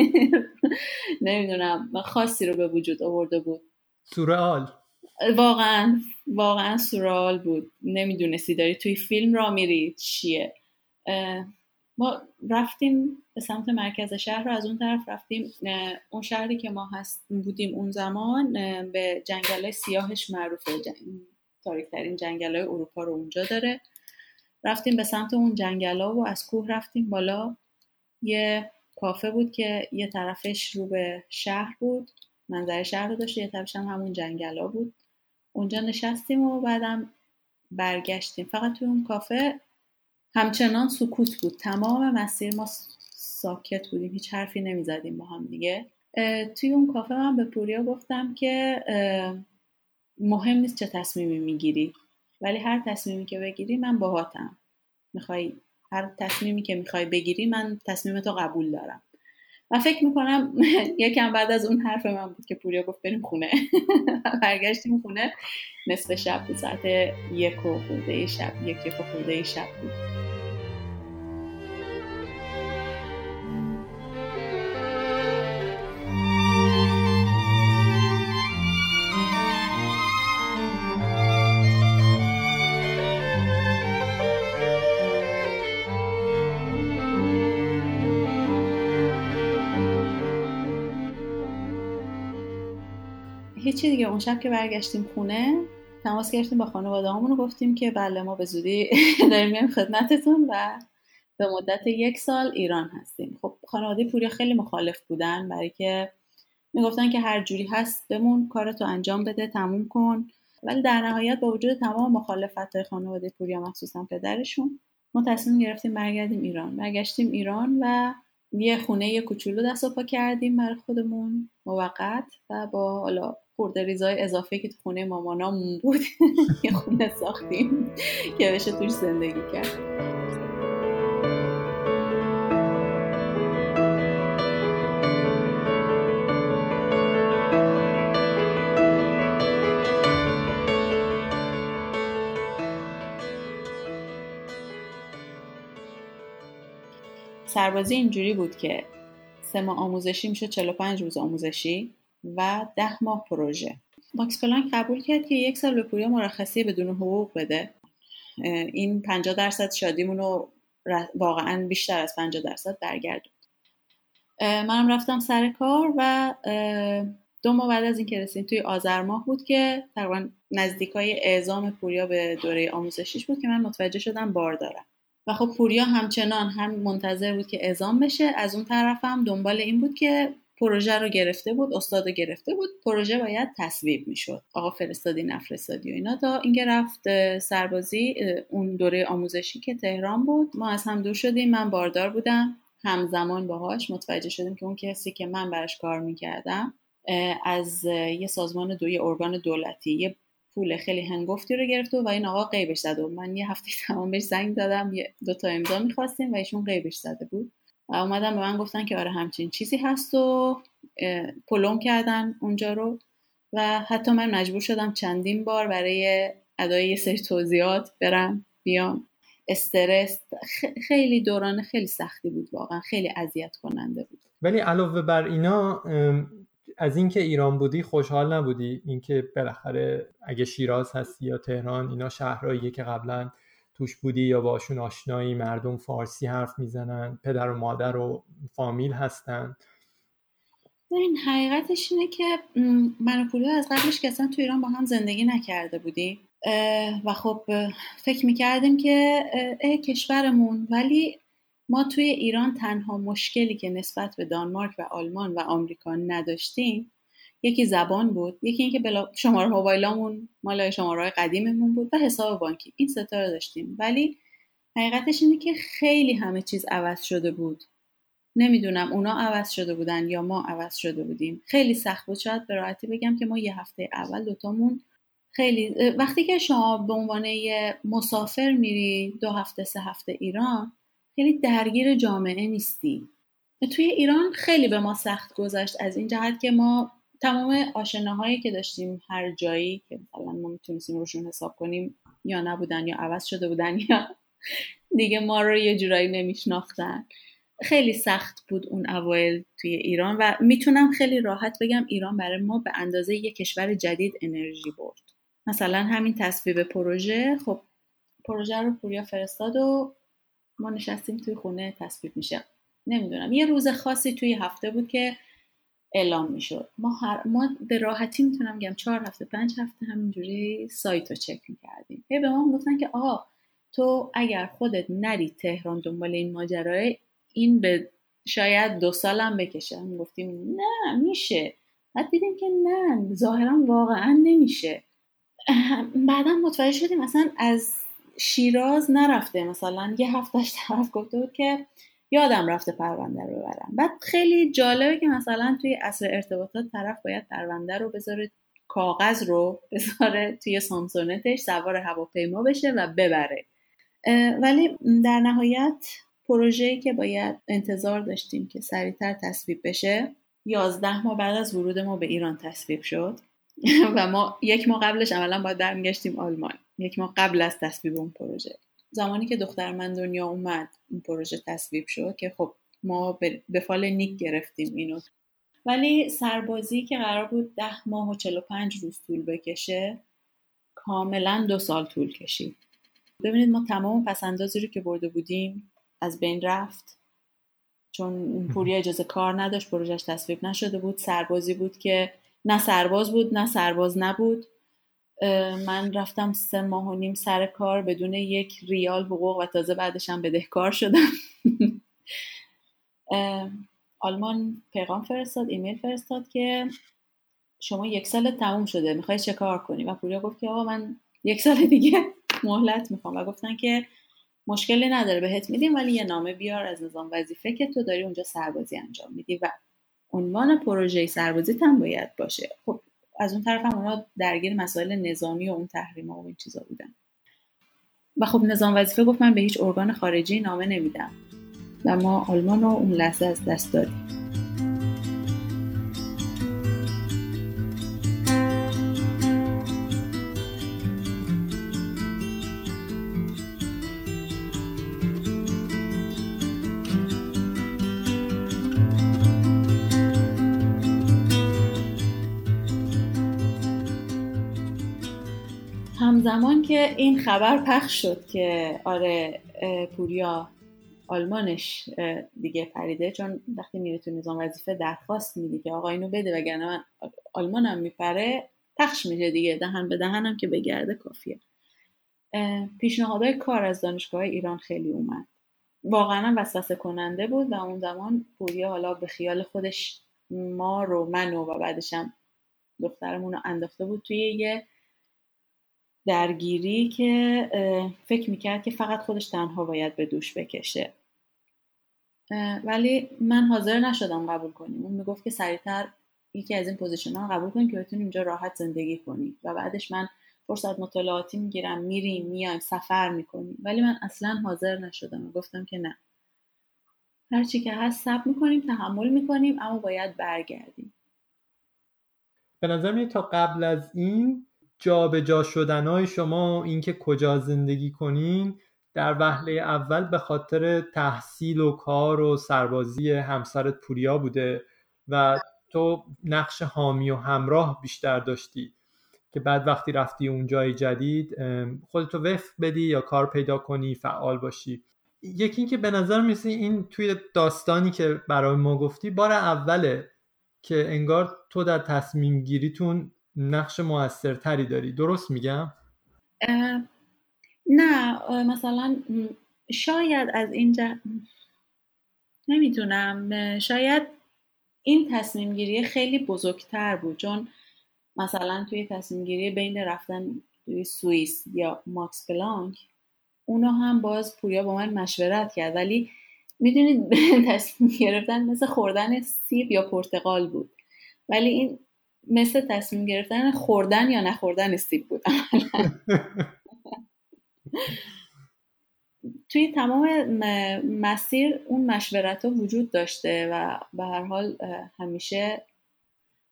نمی‌دونم خاصی رو به وجود آورده بود. سورال واقعا واقعا سورال بود. نمی‌دونستی داری توی فیلم را میری چیه؟ ما رفتیم به سمت مرکز شهر رو از اون طرف رفتیم اون شهری که ما هست بودیم اون زمان به جنگل سیاهش معروفه. جنگ... تاریکترین جنگل های اروپا رو اونجا داره. رفتیم به سمت اون جنگل ها و از کوه رفتیم بالا. یه کافه بود که یه طرفش رو به شهر بود. منظر شهر رو داشت یه طرفش هم همون جنگل ها بود. اونجا نشستیم و بعدم برگشتیم. فقط توی اون کافه همچنان سکوت بود. تمام مسیر ما ساکت بودیم. هیچ حرفی نمی‌زدیم با هم دیگه. توی اون کافه من به پوریا گفتم که مهم نیست چه تصمیمی می‌گیری ولی هر تصمیمی که بگیری من باهاتم. می‌خوای هر تصمیمی که می‌خوای بگیری من تصمیمتو قبول دارم. و فکر می‌کنم یکم بعد از اون حرف من بود که پوریا گفت بریم خونه. برگشتیم خونه. نصف شب بود ساعت یک و خورده شب یک یک و خورده شب بود. هیچی دیگه؟ اون شب که برگشتیم خونه تماس گرفتیم با خانواده همون گفتیم که بله ما به زودی داریم میایم خدمتتون و به مدت یک سال ایران هستیم. خب خانواده پوریا خیلی مخالف بودن برای که می‌گفتن که هر جوری هست بمون کارتو انجام بده تموم کن. ولی در نهایت با وجود تمام مخالفت های خانواده پوریا مخصوصا پدرشون ما تصمیم گرفتیم برگردیم ایران. برگشتیم ایران و یه خونه یه کوچولو دست و پا کردیم برای خودمون موقت و با حالا خورده ریزای اضافه که تو خونه مامانامون بود یه خونه ساختیم که بشه توش زندگی کرد. سربازی اینجوری بود که سه ماه آموزشی میشه 45 روز آموزشی. و ده ماه پروژه. ماکس پلانک قبول کرد که یک سال به پوریا مرخصی بدون حقوق بده. این 50 درصد شادیمون رو واقعا بیشتر از 50 درصد برگردوند. منم رفتم سر کار و دو ماه بعد از اینکه رسیدیم توی آذر ماه بود که تقریبا نزدیکای اعزام پوریا به دوره آموزشیش بود که من متوجه شدم بار دارم و خب پوریا همچنان هم منتظر بود که اعزام بشه. از اون طرف هم دنبال این بود که پروژه رو گرفته بود استاد رو گرفته بود پروژه باید تصویب می‌شد. آقا فرستادی نفرستادی و اینا تا اینکه رفت سربازی اون دوره آموزشی که تهران بود. ما از هم دور شدیم من باردار بودم. همزمان باهاش متوجه شدیم که اون کسی که من براش کار می‌کردم از یه سازمان دوی ارگان دولتی یه پول خیلی هنگفتی رو گرفت و این آقا قیبش زد و من یه هفته تمام بهش زنگ دادم یه دو تا امضا می‌خواستیم و ایشون قیبش زده بود. اومدن به من گفتن که آره همچین چیزی هست و پلوم کردن اونجا رو. و حتی من مجبور شدم چندین بار برای ادای یه سری توضیحات برم بیام. استرس خیلی دوران خیلی سختی بود واقعا خیلی اذیت کننده بود. ولی علاوه بر اینا از اینکه ایران بودی خوشحال نبودی؟ اینکه بالاخره اگه شیراز هستی یا تهران اینا شهرهاییه که قبلا توش بودی یا باشون آشنایی مردم فارسی حرف می‌زنن پدر و مادر و فامیل هستن؟ این حقیقتش اینه که من و از قبلش که اصلا تو ایران با هم زندگی نکرده بودیم. و خب فکر می‌کردیم که اه کشورمون. ولی ما توی ایران تنها مشکلی که نسبت به دانمارک و آلمان و آمریکا نداشتیم یکی زبان بود یکی اینکه بلا شماره موبایلامون مال شماره قدیممون بود و حساب بانکی. این ستا رو داشتیم. ولی حقیقتش اینه که خیلی همه چیز عوض شده بود. نمی‌دونم اونا عوض شده بودن یا ما عوض شده بودیم. خیلی سخت بود. شاید به راحتی بگم که ما یه هفته اول دوتامون خیلی وقتی که شما به عنوان مسافر میری دو هفته سه هفته ایران خیلی درگیر جامعه نیستی. توی ایران خیلی به ما سخت گذشت. از این جهت که ما تمام آشناهایی که داشتیم هر جایی که مثلا ما می‌تونستیم روشون حساب کنیم یا نبودن یا عوض شده بودن یا دیگه ما رو یه جورایی نمیشناختن. خیلی سخت بود اون اوایل توی ایران و می‌تونم خیلی راحت بگم ایران برای ما به اندازه یه کشور جدید انرژی برد. مثلا همین تصویب پروژه خب پروژه رو پوریا فرستاد و ما نشستیم توی خونه تصویب میشه. نمی‌دونم. یه روز خاصی توی هفته بود که اعلام می‌شد. ما, هر... ما به راحتی می‌تونم بگم چهار هفته پنج هفته همینجوری سایت رو چک می‌کردیم. به ما گفتن که آقا تو اگر خودت نری تهران دنبال این ماجرای این به شاید دو سالم بکشه. هم گفتیم نه میشه. بعد دیدیم که نه ظاهرا واقعا نمیشه. بعدا متوجه شدیم مثلا از شیراز نرفته. مثلا یه هفتهش طرف گفته بود که یادم رفته پرونده رو ببرم. بعد خیلی جالبه که مثلا توی اصل ارتباطات طرف باید پرونده رو بذاره کاغذ رو بذاره توی سامسونتش سوار هواپیما بشه و ببره. ولی در نهایت پروژه‌ای که باید انتظار داشتیم که سریعتر تصویب بشه یازده ماه بعد از ورود ما به ایران تصویب شد و ما یک ماه قبلش عملا باید برمیگشتیم آلمان. یک ماه قبل از تصویب اون پروژه. زمانی که دختر من دنیا اومد این پروژه تصویب شد که خب ما به فال نیک گرفتیم اینو. ولی سربازی که قرار بود ده ماه و چلو پنج روز طول بکشه کاملا دو سال طول کشید. ببینید ما تمام پسندازی رو که برده بودیم از بین رفت. چون پوری اجازه کار نداشت پروژش تصویب نشده بود. سربازی بود که نه سرباز بود نه سرباز نبود. من رفتم سه ماه و نیم سر کار بدون یک ریال حقوق و تازه بعدش هم بدهکار شدم. آلمان پیغام فرستاد ایمیل فرستاد که شما یک سال تموم شده می‌خوای چه کار کنی؟ و پوریا گفت که آقا من یک سال دیگه مهلت می‌خوام. و گفتن که مشکلی نداره بهت میدیم ولی یه نامه بیار از نظام وظیفه که تو داری اونجا سربازی انجام میدی. و عنوان پروژه سربازی هم باید باشه. خب از اون طرف هم اونا درگیر مسائل نظامی و اون تحریم و این چیزا بودن. و خب نظام وظیفه گفت من به هیچ ارگان خارجی نامه نمیدم و ما آلمان رو اون لحظه از دست دادیم. که این خبر پخش شد که آره پوریا آلمانش دیگه پریده. چون وقتی میره تو نظام وظیفه درخواست میدی که آقا اینو بده وگرنه من آلمانم میپره پخش میشه دیگه. دهن به دهنم که بگرده کافیه. پیشنهادهای کار از دانشگاه ایران خیلی اومد. واقعا وسوسه کننده بود و اون زمان پوریا حالا به خیال خودش ما رو منو و بعدشم دخترمون رو انداخته بود توی یه درگیری که فکر می‌کرد که فقط خودش تنها باید به دوش بکشه. ولی من حاضر نشدم قبول کنیم. اون می‌گفت که سریعتر یکی از این پوزیشن ها قبول کنیم که بتونیم اینجا راحت زندگی کنیم. و بعدش من فرصت مطالعاتی می‌گیرم میریم میایم سفر می‌کنیم. ولی من اصلا حاضر نشدم. و گفتم که نه. هرچی که هست صبر می‌کنیم تحمل می‌کنیم اما باید برگردیم. به نظر تا قبل از این جابجا شدنهای شما اینکه کجا زندگی کنین در وهله اول به خاطر تحصیل و کار و سربازی همسرت پوریا بوده و تو نقش حامی و همراه بیشتر داشتی که بعد وقتی رفتی اون جای جدید خودتو وفق بدی یا کار پیدا کنی فعال باشی. یکی اینکه به نظر میسی این توی داستانی که برای ما گفتی بار اوله که انگار تو در تصمیم گیریتون نقش موثرتری داری. درست میگم؟ نه مثلا شاید از اینجا نمی‌دونم. شاید این تصمیم گیری خیلی بزرگتر بود. چون مثلا توی تصمیم گیری بین رفتن توی سوئیس یا ماکس بلانک اونا هم باز پویا با من مشورت کرد. ولی می‌دونید تصمیم گرفتن مثل خوردن سیب یا پرتقال بود. ولی این مثل تصمیم گرفتن خوردن یا نخوردن سیب بود. توی تمام مسیر اون مشورت ها وجود داشته و به هر حال همیشه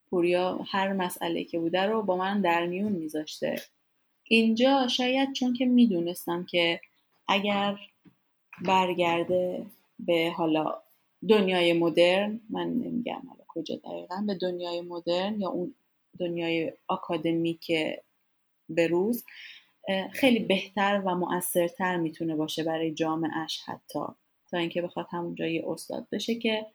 پوریا هر مسئله که بوده رو با من در میون میذاشته. اینجا شاید چون که می‌دونستم که اگر برگرده به حالا دنیای مدرن من نمیگم حالا کجا دقیقا به دنیای مدرن یا اون دنیای آکادمیک به روز خیلی بهتر و مؤثرتر می‌تونه باشه برای جامعهش حتی. تا اینکه بخواد همونجا یه استاد بشه که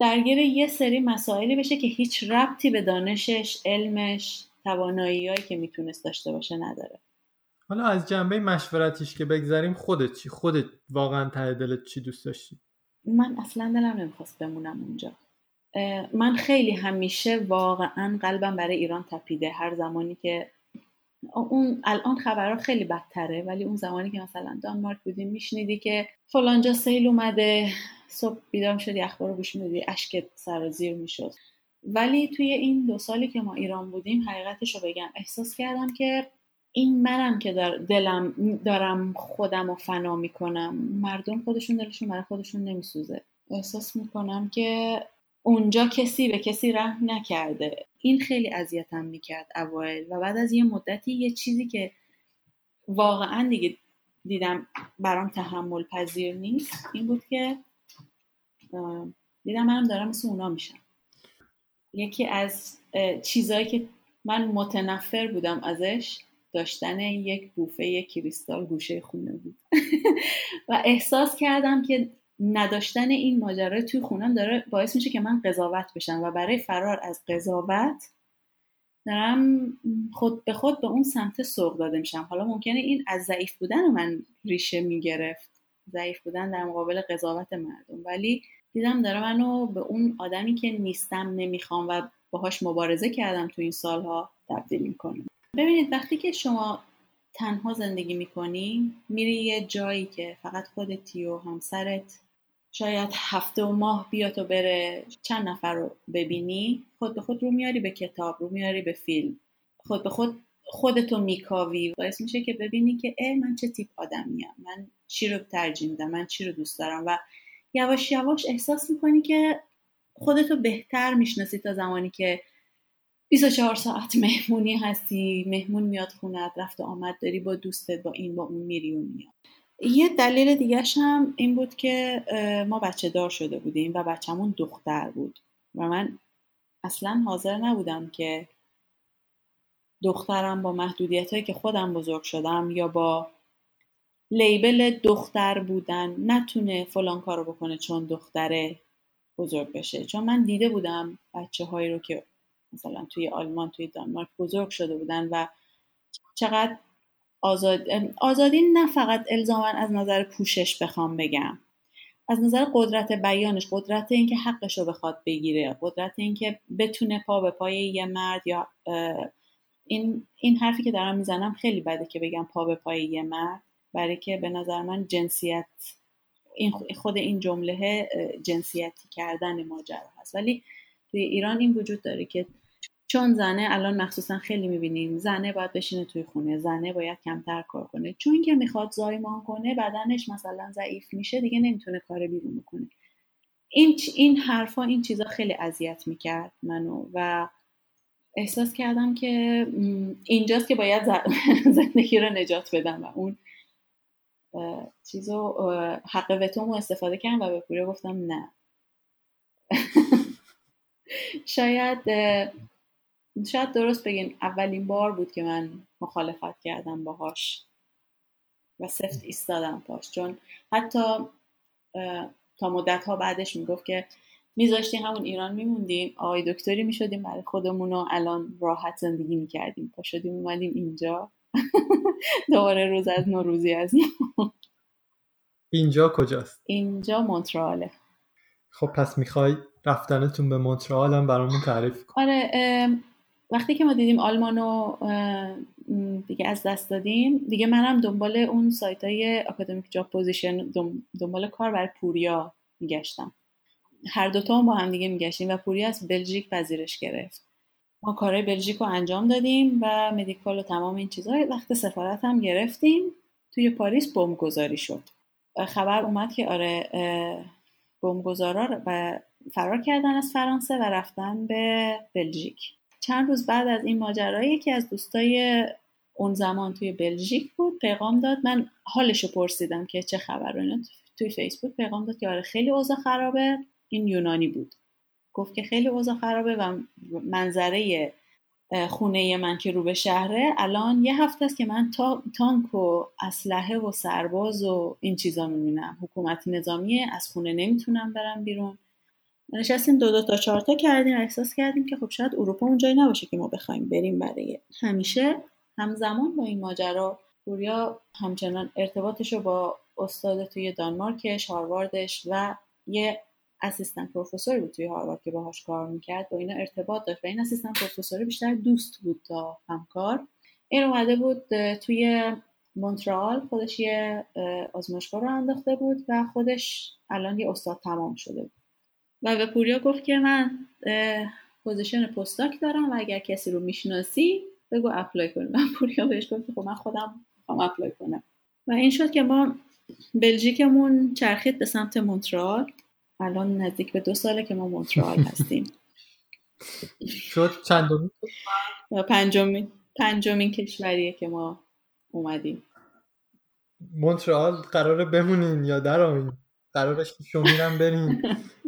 درگیر یه سری مسائلی بشه که هیچ ربطی به دانشش علمش تواناییهایی که می‌تونست داشته باشه نداره. حالا از جنبه مشورتیش که بگذاریم خودت چی؟ خودت واقعا ته دلت چی دوست داشتی؟ من اصلا دلم نمی‌خواست بمونم اونجا. من خیلی همیشه واقعا قلبم برای ایران تپیده. هر زمانی که اون الان خبرها خیلی بدتره ولی اون زمانی که مثلا دانمارک بودیم میشنیدی که فلانجا سیل اومده صبح بیدار شدی اخبار رو گوش میدی اشک سر زیر می‌شد. ولی توی این دو سالی که ما ایران بودیم حقیقتش رو بگم احساس کردم که این منم که در دلم دارم خودم رو فنا می‌کنم. مردم خودشون دلشون برای خودشون نمیسوزه. احساس می‌کنم که اونجا کسی به کسی رحم نکرده. این خیلی اذیتم می‌کرد اوایل و بعد از یه مدتی یه چیزی که واقعا دیگه دیدم برام تحمل پذیر نیست این بود که دیدم منم دارم مثل اونا میشم. یکی از چیزهایی که من متنفر بودم ازش داشتن یک بوفه کریستال گوشه خونه بود. و احساس کردم که نداشتن این ماجرا توی خونم داره باعث میشه که من قضاوت بشم و برای فرار از قضاوت دارم خود به خود به اون سمت سوق داده میشم. حالا ممکنه این از ضعیف بودن من ریشه می‌گرفت. ضعیف بودن در مقابل قضاوت مردم. ولی دیدم داره منو به اون آدمی که نیستم نمی‌خوام و باهاش مبارزه کردم تو این سالها تبدیل می‌کنم ببینید وقتی که شما تنها زندگی می‌کنی میری یه جایی که فقط خودتی و همسرت شاید هفته و ماه بیا تو بره چند نفر رو ببینی خود به خود رو میاری به کتاب رو میاری به فیلم. خود به خود خودتو میکاوی. باعث میشه که ببینی که اه من چه تیپ آدمیم من چی رو ترجیح میدم من چی رو دوست دارم؟ و یواش یواش احساس می‌کنی که خودتو بهتر می‌شناسی تا زمانی که 24 ساعت مهمونی هستی مهمون میاد خونت رفت آمد داری با دوستت با این با اون میری و میاد. یه دلیل دیگه هم این بود که ما بچه دار شده بودیم و بچهمون دختر بود و من اصلا حاضر نبودم که دخترم با محدودیت هایی که خودم بزرگ شدم یا با لیبل دختر بودن نتونه فلان کارو بکنه چون دختره بزرگ بشه. چون من دیده بودم بچه هایی رو که مثلا توی آلمان توی دانمارک بزرگ شده بودن و چقدر آزاد... آزادی نه فقط الزاما از نظر پوشش بخوام بگم. از نظر قدرت بیانش قدرت اینکه حقش رو بخواد بگیره قدرت اینکه بتونه پا به پای یه مرد یا این, این حرفی که دارم می‌زنم خیلی بده که بگم پا به پای یه مرد برای که به نظر من جنسیت این خود این جمله جنسیتی کردن ماجرا هست. ولی توی ایران این وجود داره که چون زنه الان مخصوصا خیلی می‌بینیم زنه باید بشینه توی خونه زنه باید کمتر کار کنه. چون که می‌خواد زایمان کنه بدنش مثلا ضعیف میشه دیگه نمی‌تونه کار بیرون کنه این این حرفا این چیزا خیلی اذیت می‌کرد منو و احساس کردم که اینجاست که باید زندگی رو نجات بدم و اون چیزو حق وتومو استفاده کردم و به پوره گفتم نه. شاید شاید درست بگین اولین بار بود که من مخالفت کردم باهاش و سفت ایستادم پاش چون حتی تا مدت ها بعدش می‌گفت که میذاشتیم همون ایران میموندیم آقای دکتری می‌شدیم برای خودمون و الان راحت زندگی می‌کردیم. پا شدیم اومدیم اینجا. دوباره روز از نو روزی از اینجا کجاست؟ اینجا مونتراله خب پس می‌خوای رفتنتون به مونترال هم برامون تعریف کن. آره وقتی که ما دیدیم آلمانو دیگه از دست دادیم دیگه منم دنبال اون سایت های academic job position دنبال کار برای پوریا میگشتم. هر دوتا هم با هم دیگه میگشتیم و پوریا از بلژیک پذیرش گرفت. ما کارهای بلژیک رو انجام دادیم و مدیکال و تمام این چیزها وقت سفارت هم گرفتیم. توی پاریس گذاری شد. خبر اومد که آره بمبگذارا فرار کردن از فرانسه و رفتن به بلژیک. چند روز بعد از این ماجرایی که از دوستای اون زمان توی بلژیک بود پیغام داد. من حالشو پرسیدم که چه خبر اینا. توی فیسبوک پیغام داد که آره خیلی اوضاع خرابه. این یونانی بود. گفت که خیلی اوضاع خرابه و منظره خونه من که رو به شهره الان یه هفته است که من تا تانک و اسلحه و سرباز و این چیزا می‌بینم. حکومت نظامیه از خونه نمی‌تونم برم بیرون. نشستیم دو دو تا چهار تا کردیم احساس کردیم که خب شاید اروپا اونجایی نباشه که ما بخوایم بریم برای همیشه. همزمان با این ماجرا پوریا همچنان ارتباطش رو با استاد توی دانمارکش هارواردش و یه assistant professor ی بود توی هاروارد که باهاش کار می‌کرد. با اینا ارتباط داشت و این assistant professor ی بیشتر دوست بود تا همکار. این اومده بود توی مونترال. خودش یه آزمایشگاه راه انداخته بود و خودش الان یه استاد تمام شده بود. و به پوریا گفت که من position postdoc دارم و اگر کسی رو می‌شناسی بگو apply کنیم من پوریا بهش گفت خب من خودم می‌خوام apply کنم. و این شد که ما بلژیکمون چرخید به سمت مونترال. الان نزدیک به دو ساله که ما مونترال هستیم. شد چندمی پنجمین پنجمین کشوریه که ما اومدیم. مونترال قراره بمونین یا در آینده قراره شیشمی رم برین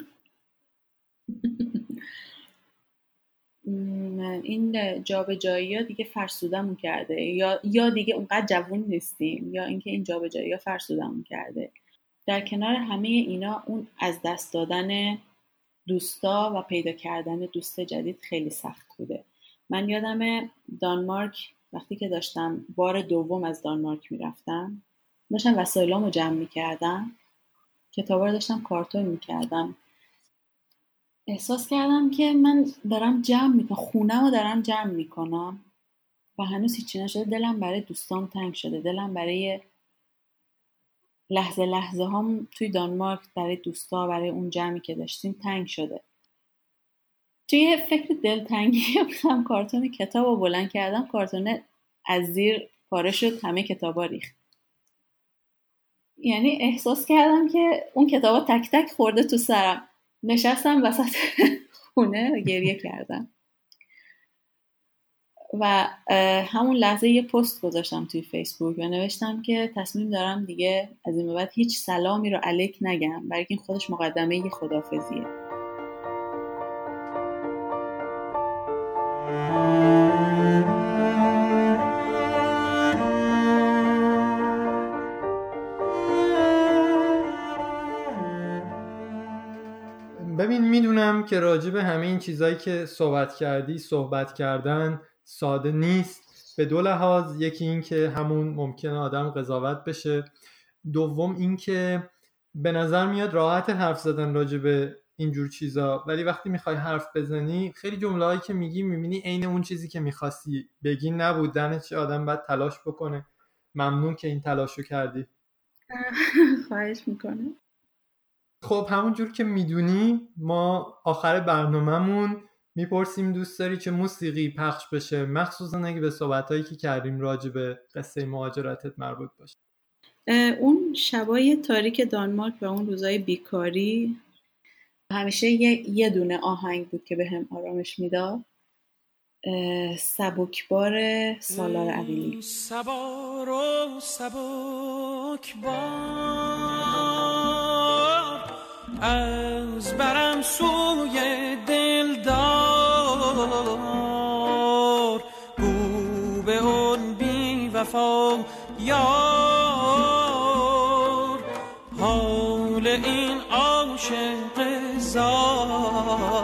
این جابجایی ها دیگه فرسودمون کرده. یا یا دیگه اونقدر جوون نیستیم یا اینکه این جابجایی ها فرسودمون کرده. در کنار همه اینا اون از دست دادن دوستا و پیدا کردن دوست جدید خیلی سخت بوده. من یادم دانمارک وقتی که داشتم بار دوم از دانمارک می‌رفتم داشتم وسایلامو جمع می‌کردم کتابا رو داشتم کارتون می‌کردم. احساس کردم که من دارم جمع می‌کنم خونه رو دارم جمع می‌کنم و هنوز هیچی نشده. دلم برای دوستام تنگ شده. دلم برای لحظه لحظه هم توی دانمارک برای دوستا برای اون جمعی که داشتیم تنگ شده. توی فکر دلتنگی هم کارتون کتاب رو بلند کردم. کارتون از زیر پاره شد همه کتابا ریخت. یعنی احساس کردم که اون کتابا تک تک خورده تو سرم. نشستم وسط خونه گریه کردم. و همون لحظه یه پست گذاشتم توی فیسبوک و نوشتم که تصمیم دارم دیگه از این بعد هیچ سلامی رو علیک نگم برای این خودش مقدمه یه خدافزیه که راجع به همه این چیزهایی که صحبت کردی صحبت کردن ساده نیست. به دو لحاظ یکی اینکه همون ممکنه آدم قضاوت بشه. دوم اینکه به نظر میاد راحت حرف زدن راجع به اینجور چیزا. ولی وقتی می‌خوای حرف بزنی خیلی جمله هایی که میگی می‌بینی عین اون چیزی که می‌خواستی بگی نبود. چه آدم باید تلاش بکنه. ممنون که این تلاشو کردی. خواهش می‌کنه خب همونجور که می‌دونی ما آخر برنامهمون می‌پرسیم دوست داری چه موسیقی پخش بشه؟ مخصوصا اگه به صحبت که کردیم راجع به قصه مهاجرتت مربوط باشه. اون شبای تاریک دانمارک و اون روزای بیکاری همیشه یه, یه دونه آهنگ بود که به هم آرامش می‌داد. سبکبار سالار عویلی سبار و از برم سوی دلدار. گو به اون بی وفا یار. حال این عاشق زار.